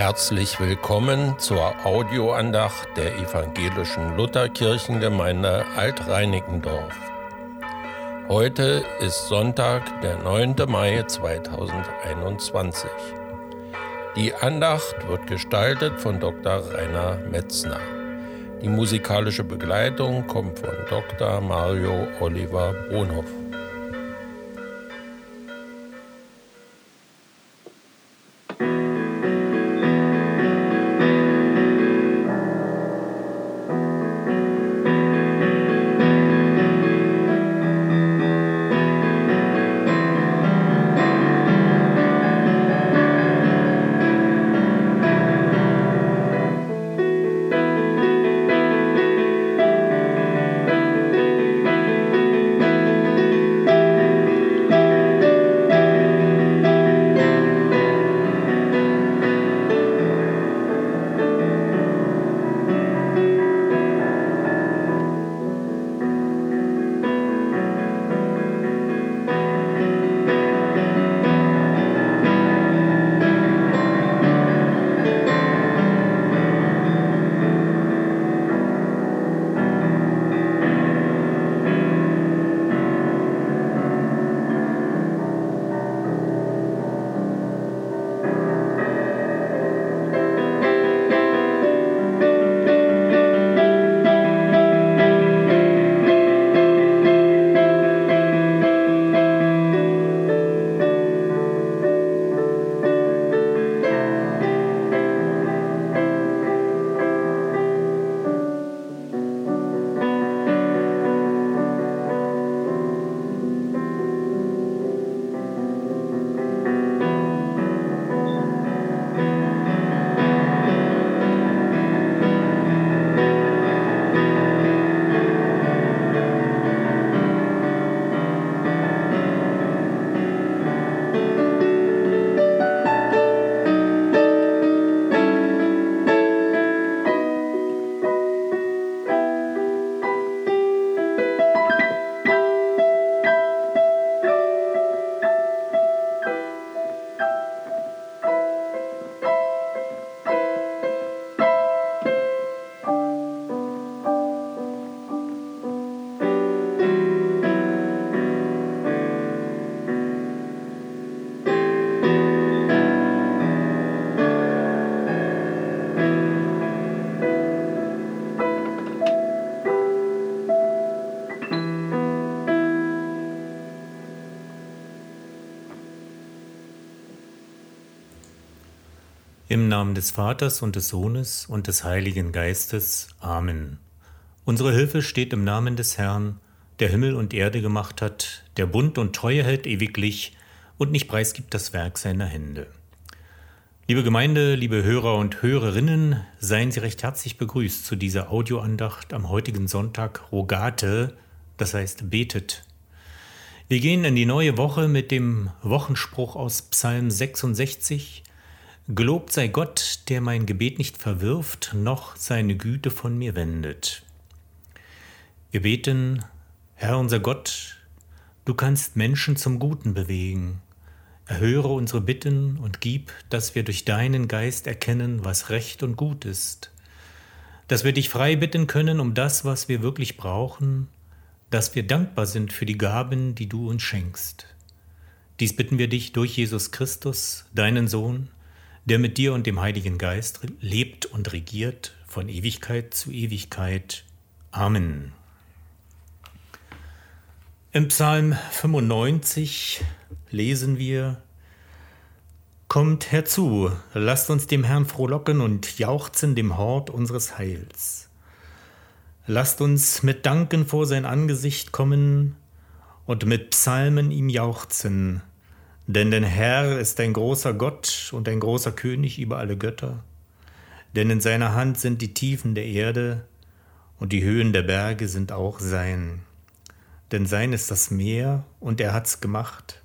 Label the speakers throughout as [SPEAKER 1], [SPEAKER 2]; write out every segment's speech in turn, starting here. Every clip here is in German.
[SPEAKER 1] Herzlich willkommen zur Audioandacht der evangelischen Lutherkirchengemeinde Alt-Reinickendorf. Heute ist Sonntag, der 9. Mai 2021. Die Andacht wird gestaltet von Dr. Rainer Metzner. Die musikalische Begleitung kommt von Dr. Mario Oliver Bonhoff.
[SPEAKER 2] Im Namen des Vaters und des Sohnes und des Heiligen Geistes. Amen. Unsere Hilfe steht im Namen des Herrn, der Himmel und Erde gemacht hat, der Bund und Treue hält ewiglich und nicht preisgibt das Werk seiner Hände. Liebe Gemeinde, liebe Hörer und Hörerinnen, seien Sie recht herzlich begrüßt zu dieser Audioandacht am heutigen Sonntag Rogate, das heißt betet. Wir gehen in die neue Woche mit dem Wochenspruch aus Psalm 66, Gelobt sei Gott, der mein Gebet nicht verwirft, noch seine Güte von mir wendet. Wir beten, Herr unser Gott, du kannst Menschen zum Guten bewegen. Erhöre unsere Bitten und gib, dass wir durch deinen Geist erkennen, was recht und gut ist. Dass wir dich frei bitten können um das, was wir wirklich brauchen, dass wir dankbar sind für die Gaben, die du uns schenkst. Dies bitten wir dich durch Jesus Christus, deinen Sohn, der mit dir und dem Heiligen Geist lebt und regiert von Ewigkeit zu Ewigkeit. Amen. Im Psalm 95 lesen wir, Kommt herzu, lasst uns dem Herrn frohlocken und jauchzen dem Hort unseres Heils. Lasst uns mit Danken vor sein Angesicht kommen und mit Psalmen ihm jauchzen, denn der Herr ist ein großer Gott und ein großer König über alle Götter. Denn in seiner Hand sind die Tiefen der Erde und die Höhen der Berge sind auch sein. Denn sein ist das Meer und er hat's gemacht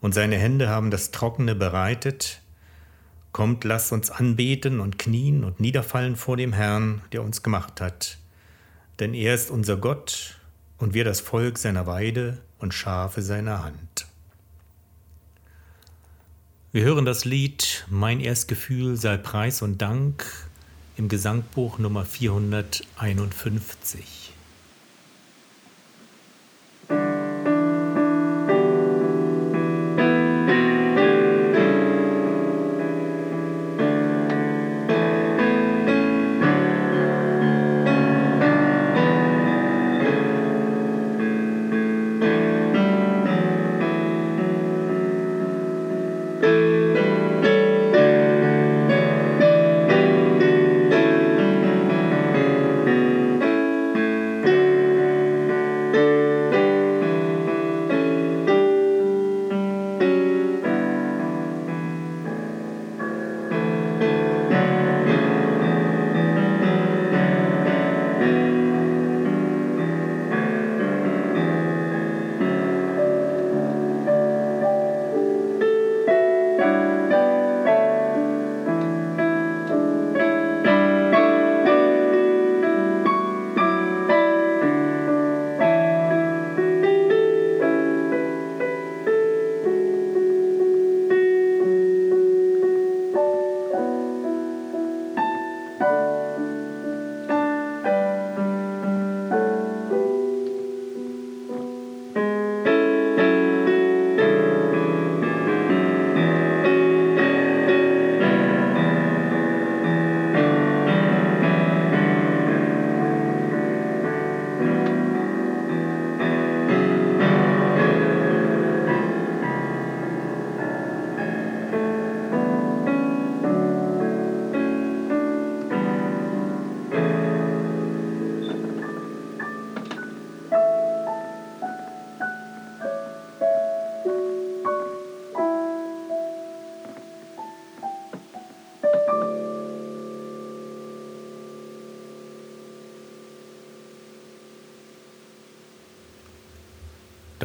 [SPEAKER 2] und seine Hände haben das Trockene bereitet. Kommt, lasst uns anbeten und knien und niederfallen vor dem Herrn, der uns gemacht hat. Denn er ist unser Gott und wir das Volk seiner Weide und Schafe seiner Hand. Wir hören das Lied Mein Erstgefühl sei Preis und Dank im Gesangbuch Nummer 451.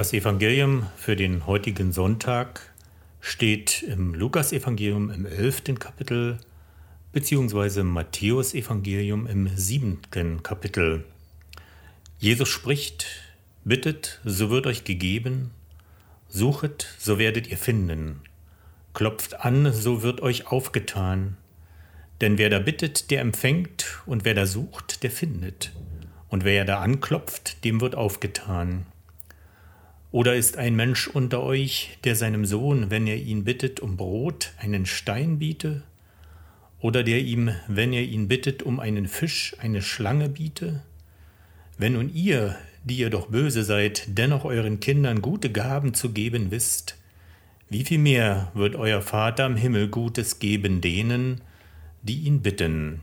[SPEAKER 2] Das Evangelium für den heutigen Sonntag steht im Lukasevangelium im 11. Kapitel beziehungsweise im Matthäusevangelium im 7. Kapitel. Jesus spricht, bittet, so wird euch gegeben, suchet, so werdet ihr finden, klopft an, so wird euch aufgetan, denn wer da bittet, der empfängt, und wer da sucht, der findet, und wer da anklopft, dem wird aufgetan. Oder ist ein Mensch unter euch, der seinem Sohn, wenn er ihn bittet um Brot, einen Stein biete? Oder der ihm, wenn er ihn bittet um einen Fisch, eine Schlange biete? Wenn nun ihr, die ihr doch böse seid, dennoch euren Kindern gute Gaben zu geben wisst, wie viel mehr wird euer Vater im Himmel Gutes geben denen, die ihn bitten?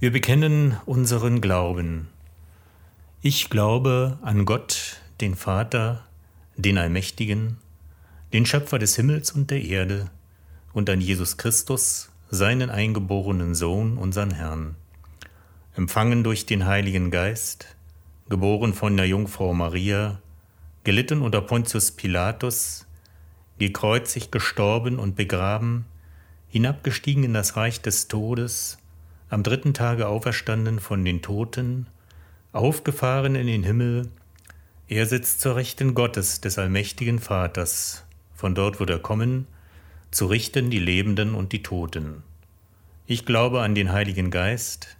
[SPEAKER 2] Wir bekennen unseren Glauben. Ich glaube an Gott, den Vater, den Allmächtigen, den Schöpfer des Himmels und der Erde, und an Jesus Christus, seinen eingeborenen Sohn, unseren Herrn, empfangen durch den Heiligen Geist, geboren von der Jungfrau Maria, gelitten unter Pontius Pilatus, gekreuzigt, gestorben und begraben, hinabgestiegen in das Reich des Todes, am dritten Tage auferstanden von den Toten, aufgefahren in den Himmel, er sitzt zur Rechten Gottes, des allmächtigen Vaters, von dort wird er kommen, zu richten die Lebenden und die Toten. Ich glaube an den Heiligen Geist,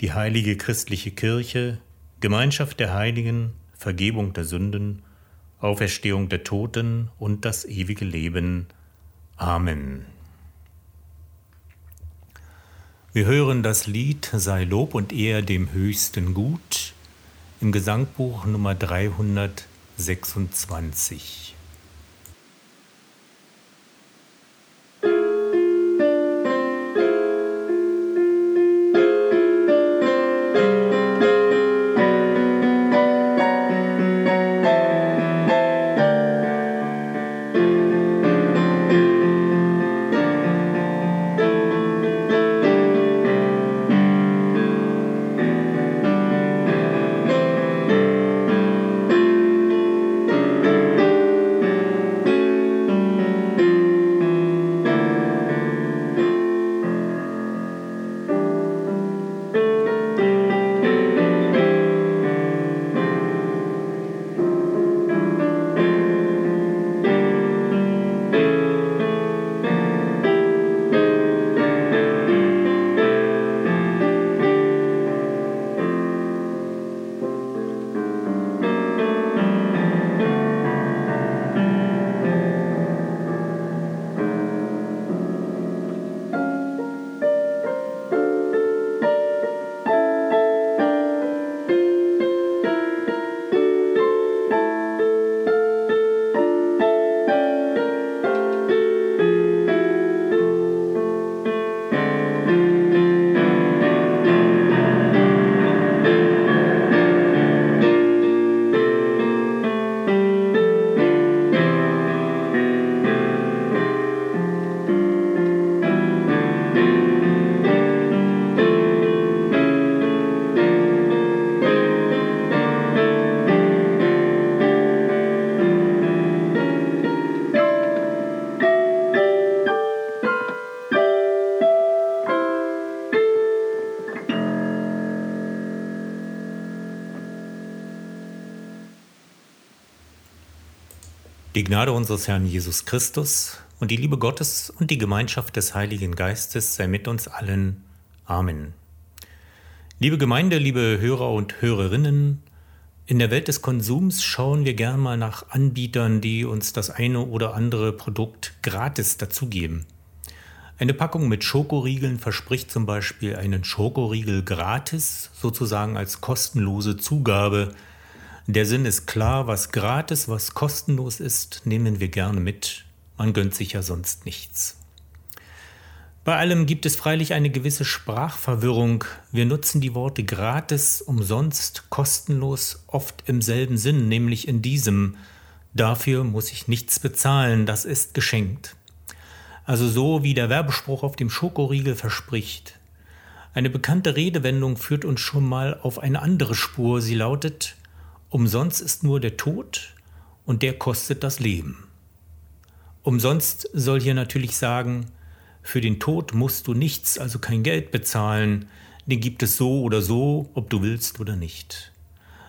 [SPEAKER 2] die heilige christliche Kirche, Gemeinschaft der Heiligen, Vergebung der Sünden, Auferstehung der Toten und das ewige Leben. Amen. Wir hören das Lied Sei Lob und Ehr dem Höchsten gut im Gesangbuch Nummer 326. Die Gnade unseres Herrn Jesus Christus und die Liebe Gottes und die Gemeinschaft des Heiligen Geistes sei mit uns allen. Amen. Liebe Gemeinde, liebe Hörer und Hörerinnen, in der Welt des Konsums schauen wir gern mal nach Anbietern, die uns das eine oder andere Produkt gratis dazugeben. Eine Packung mit Schokoriegeln verspricht zum Beispiel einen Schokoriegel gratis, sozusagen als kostenlose Zugabe der Sinn ist klar, was gratis, was kostenlos ist, nehmen wir gerne mit. Man gönnt sich ja sonst nichts. Bei allem gibt es freilich eine gewisse Sprachverwirrung. Wir nutzen die Worte gratis, umsonst, kostenlos oft im selben Sinn, nämlich in diesem Dafür muss ich nichts bezahlen, das ist geschenkt. Also so wie der Werbespruch auf dem Schokoriegel verspricht. Eine bekannte Redewendung führt uns schon mal auf eine andere Spur. Sie lautet Umsonst ist nur der Tod und der kostet das Leben. Umsonst soll hier natürlich sagen, für den Tod musst du nichts, also kein Geld bezahlen, den gibt es so oder so, ob du willst oder nicht.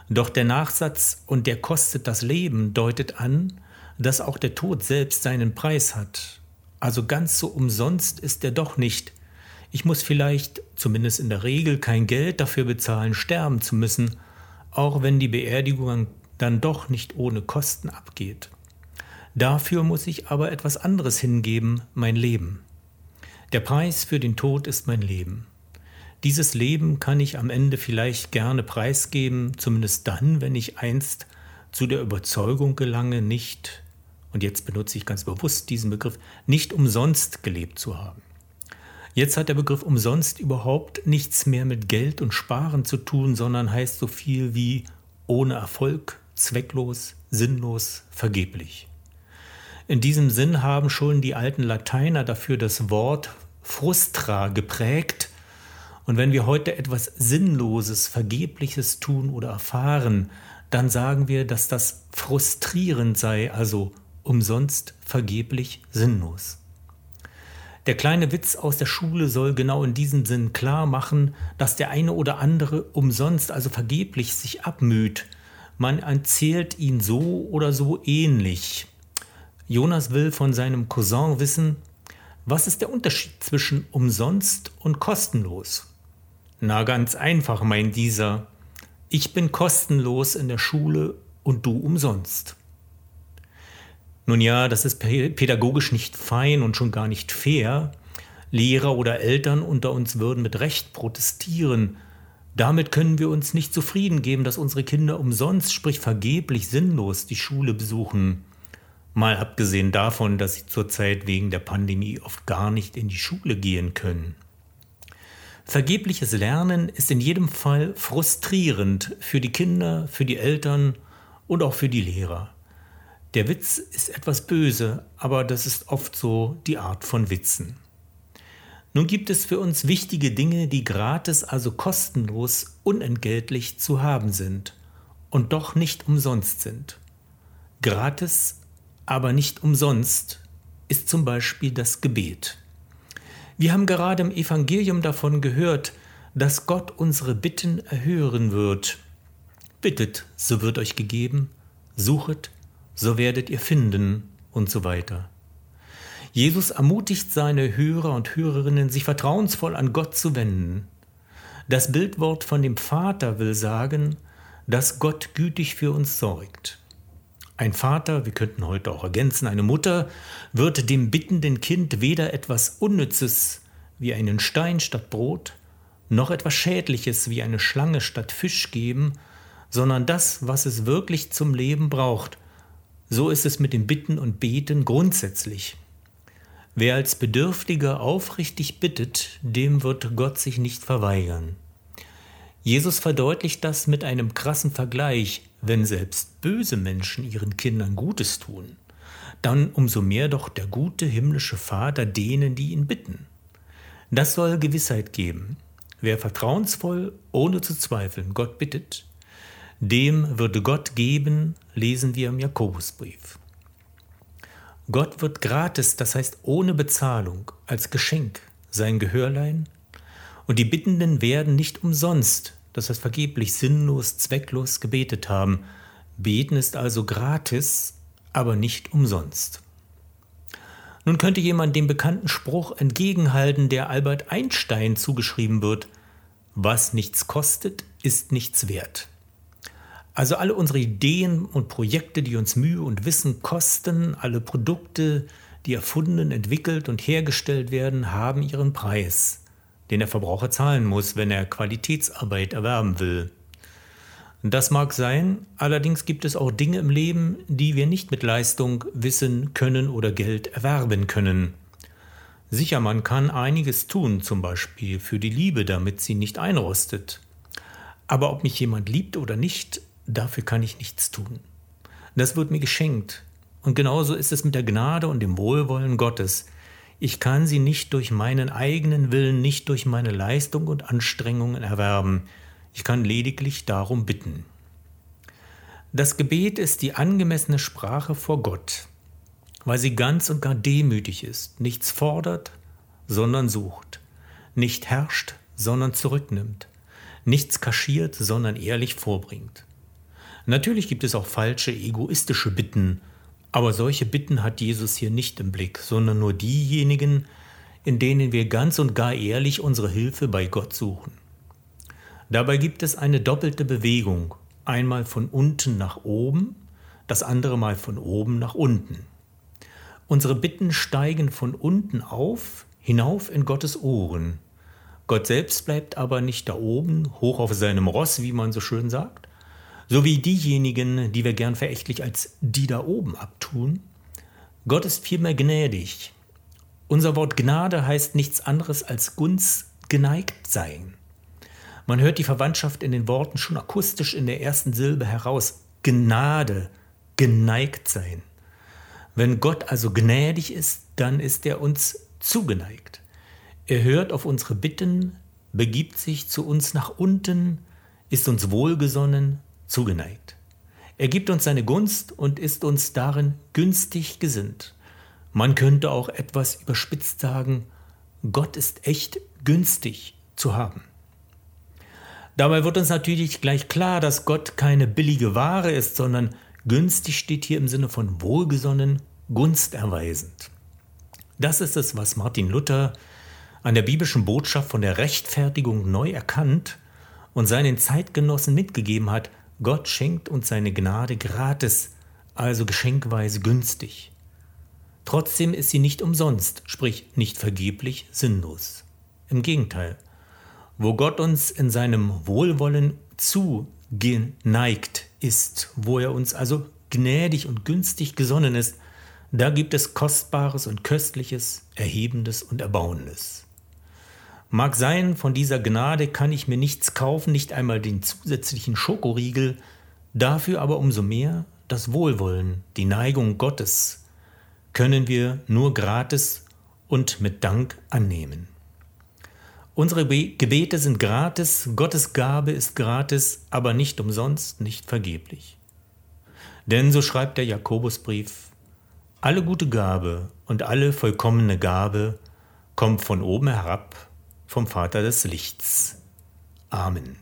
[SPEAKER 2] Doch der Nachsatz und der kostet das Leben deutet an, dass auch der Tod selbst seinen Preis hat. Also ganz so umsonst ist er doch nicht. Ich muss vielleicht, zumindest in der Regel, kein Geld dafür bezahlen, sterben zu müssen, auch wenn die Beerdigung dann doch nicht ohne Kosten abgeht. Dafür muss ich aber etwas anderes hingeben, mein Leben. Der Preis für den Tod ist mein Leben. Dieses Leben kann ich am Ende vielleicht gerne preisgeben, zumindest dann, wenn ich einst zu der Überzeugung gelange, nicht, und jetzt benutze ich ganz bewusst diesen Begriff, nicht umsonst gelebt zu haben. Jetzt hat der Begriff umsonst überhaupt nichts mehr mit Geld und Sparen zu tun, sondern heißt so viel wie ohne Erfolg, zwecklos, sinnlos, vergeblich. In diesem Sinn haben schon die alten Lateiner dafür das Wort frustra geprägt. Und wenn wir heute etwas Sinnloses, Vergebliches tun oder erfahren, dann sagen wir, dass das frustrierend sei, also umsonst, vergeblich, sinnlos. Der kleine Witz aus der Schule soll genau in diesem Sinn klar machen, dass der eine oder andere umsonst, also vergeblich, sich abmüht. Man erzählt ihn so oder so ähnlich. Jonas will von seinem Cousin wissen, was ist der Unterschied zwischen umsonst und kostenlos? Na ganz einfach, meint dieser. Ich bin kostenlos in der Schule und du umsonst. Nun ja, das ist pädagogisch nicht fein und schon gar nicht fair. Lehrer oder Eltern unter uns würden mit Recht protestieren. Damit können wir uns nicht zufrieden geben, dass unsere Kinder umsonst, sprich vergeblich, sinnlos die Schule besuchen. Mal abgesehen davon, dass sie zurzeit wegen der Pandemie oft gar nicht in die Schule gehen können. Vergebliches Lernen ist in jedem Fall frustrierend für die Kinder, für die Eltern und auch für die Lehrer. Der Witz ist etwas böse, aber das ist oft so die Art von Witzen. Nun gibt es für uns wichtige Dinge, die gratis, also kostenlos, unentgeltlich zu haben sind und doch nicht umsonst sind. Gratis, aber nicht umsonst ist zum Beispiel das Gebet. Wir haben gerade im Evangelium davon gehört, dass Gott unsere Bitten erhören wird. Bittet, so wird euch gegeben, suchet, so werdet ihr finden und so weiter. Jesus ermutigt seine Hörer und Hörerinnen, sich vertrauensvoll an Gott zu wenden. Das Bildwort von dem Vater will sagen, dass Gott gütig für uns sorgt. Ein Vater, wir könnten heute auch ergänzen, eine Mutter, wird dem bittenden Kind weder etwas Unnützes wie einen Stein statt Brot, noch etwas Schädliches wie eine Schlange statt Fisch geben, sondern das, was es wirklich zum Leben braucht, so ist es mit dem Bitten und Beten grundsätzlich. Wer als Bedürftiger aufrichtig bittet, dem wird Gott sich nicht verweigern. Jesus verdeutlicht das mit einem krassen Vergleich, wenn selbst böse Menschen ihren Kindern Gutes tun, dann umso mehr doch der gute himmlische Vater denen, die ihn bitten. Das soll Gewissheit geben. Wer vertrauensvoll, ohne zu zweifeln, Gott bittet, dem würde Gott geben, lesen wir im Jakobusbrief. Gott wird gratis, das heißt ohne Bezahlung, als Geschenk sein Gehör leihen, und die Bittenden werden nicht umsonst, das heißt vergeblich, sinnlos, zwecklos gebetet haben. Beten ist also gratis, aber nicht umsonst. Nun könnte jemand dem bekannten Spruch entgegenhalten, der Albert Einstein zugeschrieben wird, was nichts kostet, ist nichts wert. Also alle unsere Ideen und Projekte, die uns Mühe und Wissen kosten, alle Produkte, die erfunden, entwickelt und hergestellt werden, haben ihren Preis, den der Verbraucher zahlen muss, wenn er Qualitätsarbeit erwerben will. Das mag sein, allerdings gibt es auch Dinge im Leben, die wir nicht mit Leistung, Wissen, Können oder Geld erwerben können. Sicher, man kann einiges tun, zum Beispiel für die Liebe, damit sie nicht einrostet. Aber ob mich jemand liebt oder nicht, dafür kann ich nichts tun. Das wird mir geschenkt. Und genauso ist es mit der Gnade und dem Wohlwollen Gottes. Ich kann sie nicht durch meinen eigenen Willen, nicht durch meine Leistung und Anstrengungen erwerben. Ich kann lediglich darum bitten. Das Gebet ist die angemessene Sprache vor Gott, weil sie ganz und gar demütig ist, nichts fordert, sondern sucht, nicht herrscht, sondern zurücknimmt, nichts kaschiert, sondern ehrlich vorbringt. Natürlich gibt es auch falsche, egoistische Bitten, aber solche Bitten hat Jesus hier nicht im Blick, sondern nur diejenigen, in denen wir ganz und gar ehrlich unsere Hilfe bei Gott suchen. Dabei gibt es eine doppelte Bewegung, einmal von unten nach oben, das andere Mal von oben nach unten. Unsere Bitten steigen von unten auf, hinauf in Gottes Ohren. Gott selbst bleibt aber nicht da oben, hoch auf seinem Ross, wie man so schön sagt, so wie diejenigen, die wir gern verächtlich als die da oben abtun. Gott ist vielmehr gnädig. Unser Wort Gnade heißt nichts anderes als Gunst geneigt sein. Man hört die Verwandtschaft in den Worten schon akustisch in der ersten Silbe heraus. Gnade, geneigt sein. Wenn Gott also gnädig ist, dann ist er uns zugeneigt. Er hört auf unsere Bitten, begibt sich zu uns nach unten, ist uns wohlgesonnen, zugeneigt. Er gibt uns seine Gunst und ist uns darin günstig gesinnt. Man könnte auch etwas überspitzt sagen, Gott ist echt günstig zu haben. Dabei wird uns natürlich gleich klar, dass Gott keine billige Ware ist, sondern günstig steht hier im Sinne von wohlgesonnen, gunsterweisend. Das ist es, was Martin Luther an der biblischen Botschaft von der Rechtfertigung neu erkannt und seinen Zeitgenossen mitgegeben hat, Gott schenkt uns seine Gnade gratis, also geschenkweise günstig. Trotzdem ist sie nicht umsonst, sprich nicht vergeblich sinnlos. Im Gegenteil, wo Gott uns in seinem Wohlwollen zugeneigt ist, wo er uns also gnädig und günstig gesonnen ist, da gibt es Kostbares und Köstliches, Erhebendes und Erbauendes. Mag sein, von dieser Gnade kann ich mir nichts kaufen, nicht einmal den zusätzlichen Schokoriegel, dafür aber umso mehr das Wohlwollen, die Neigung Gottes, können wir nur gratis und mit Dank annehmen. Unsere Gebete sind gratis, Gottes Gabe ist gratis, aber nicht umsonst, nicht vergeblich. Denn so schreibt der Jakobusbrief, alle gute Gabe und alle vollkommene Gabe kommt von oben herab, vom Vater des Lichts. Amen.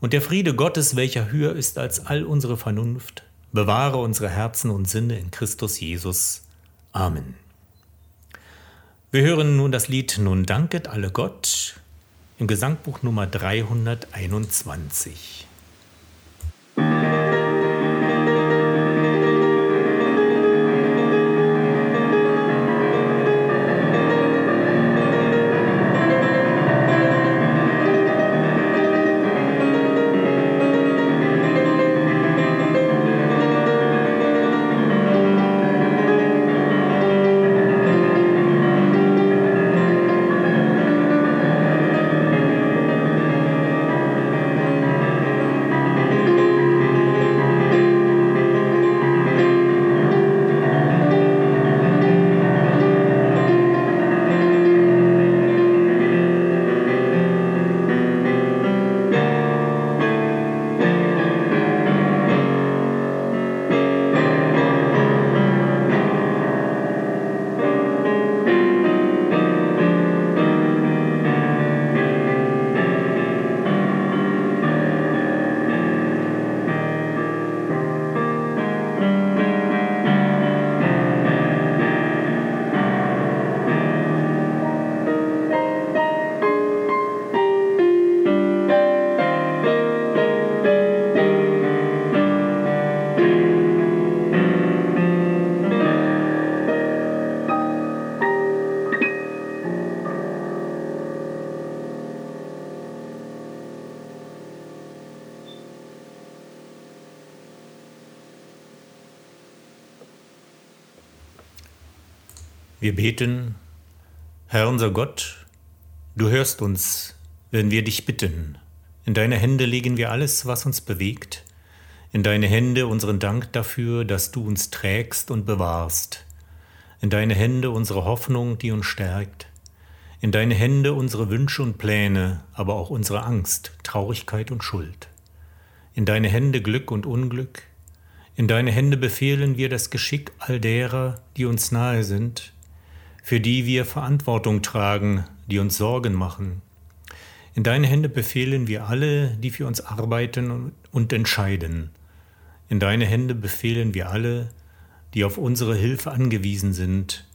[SPEAKER 2] Und der Friede Gottes, welcher höher ist als all unsere Vernunft, bewahre unsere Herzen und Sinne in Christus Jesus. Amen. Wir hören nun das Lied Nun danket alle Gott im Gesangbuch Nummer 321. Wir beten, Herr unser Gott, du hörst uns, wenn wir dich bitten. In deine Hände legen wir alles, was uns bewegt, in deine Hände unseren Dank dafür, dass du uns trägst und bewahrst, in deine Hände unsere Hoffnung, die uns stärkt, in deine Hände unsere Wünsche und Pläne, aber auch unsere Angst, Traurigkeit und Schuld. In deine Hände Glück und Unglück, in deine Hände befehlen wir das Geschick all derer, die uns nahe sind, für die wir Verantwortung tragen, die uns Sorgen machen. In deine Hände befehlen wir alle, die für uns arbeiten und entscheiden. In deine Hände befehlen wir alle, die auf unsere Hilfe angewiesen sind.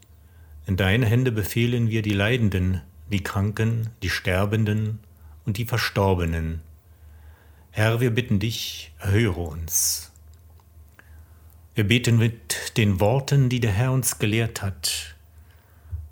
[SPEAKER 2] In deine Hände befehlen wir die Leidenden, die Kranken, die Sterbenden und die Verstorbenen. Herr, wir bitten dich, erhöre uns. Wir beten mit den Worten, die der Herr uns gelehrt hat.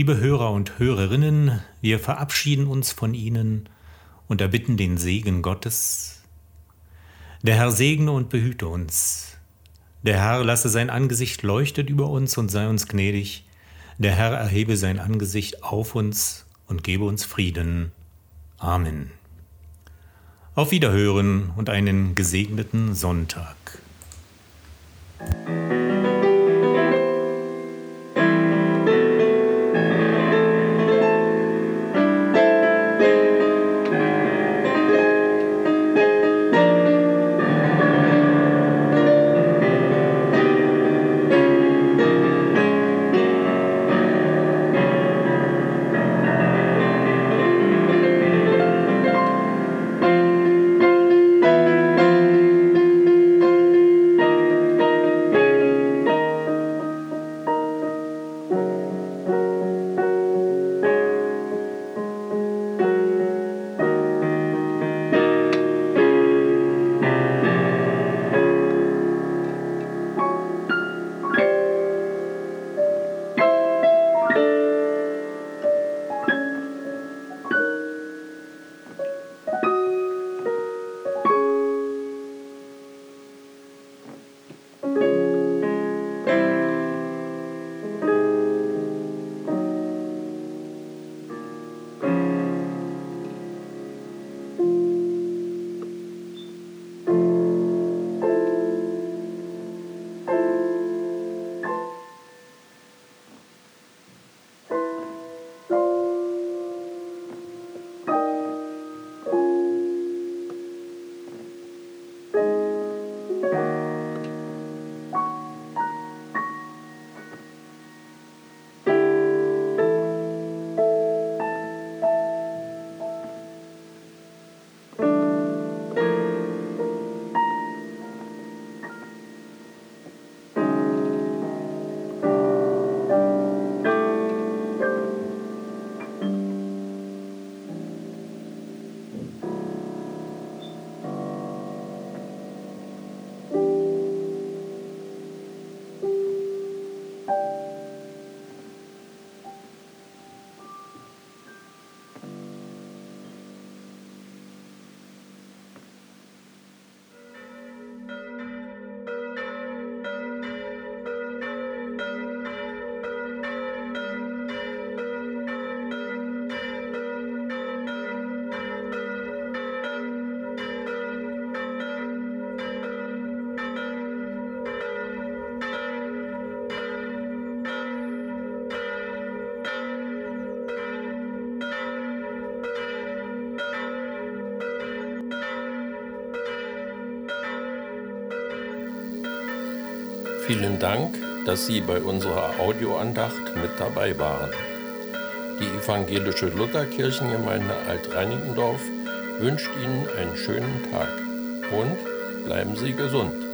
[SPEAKER 2] Liebe Hörer und Hörerinnen, wir verabschieden uns von Ihnen und erbitten den Segen Gottes. Der Herr segne und behüte uns. Der Herr lasse sein Angesicht leuchtet über uns und sei uns gnädig. Der Herr erhebe sein Angesicht auf uns und gebe uns Frieden. Amen. Auf Wiederhören und einen gesegneten Sonntag.
[SPEAKER 1] Vielen Dank, dass Sie bei unserer Audioandacht mit dabei waren. Die evangelische Lutherkirchengemeinde Alt-Reinickendorf wünscht Ihnen einen schönen Tag und bleiben Sie gesund.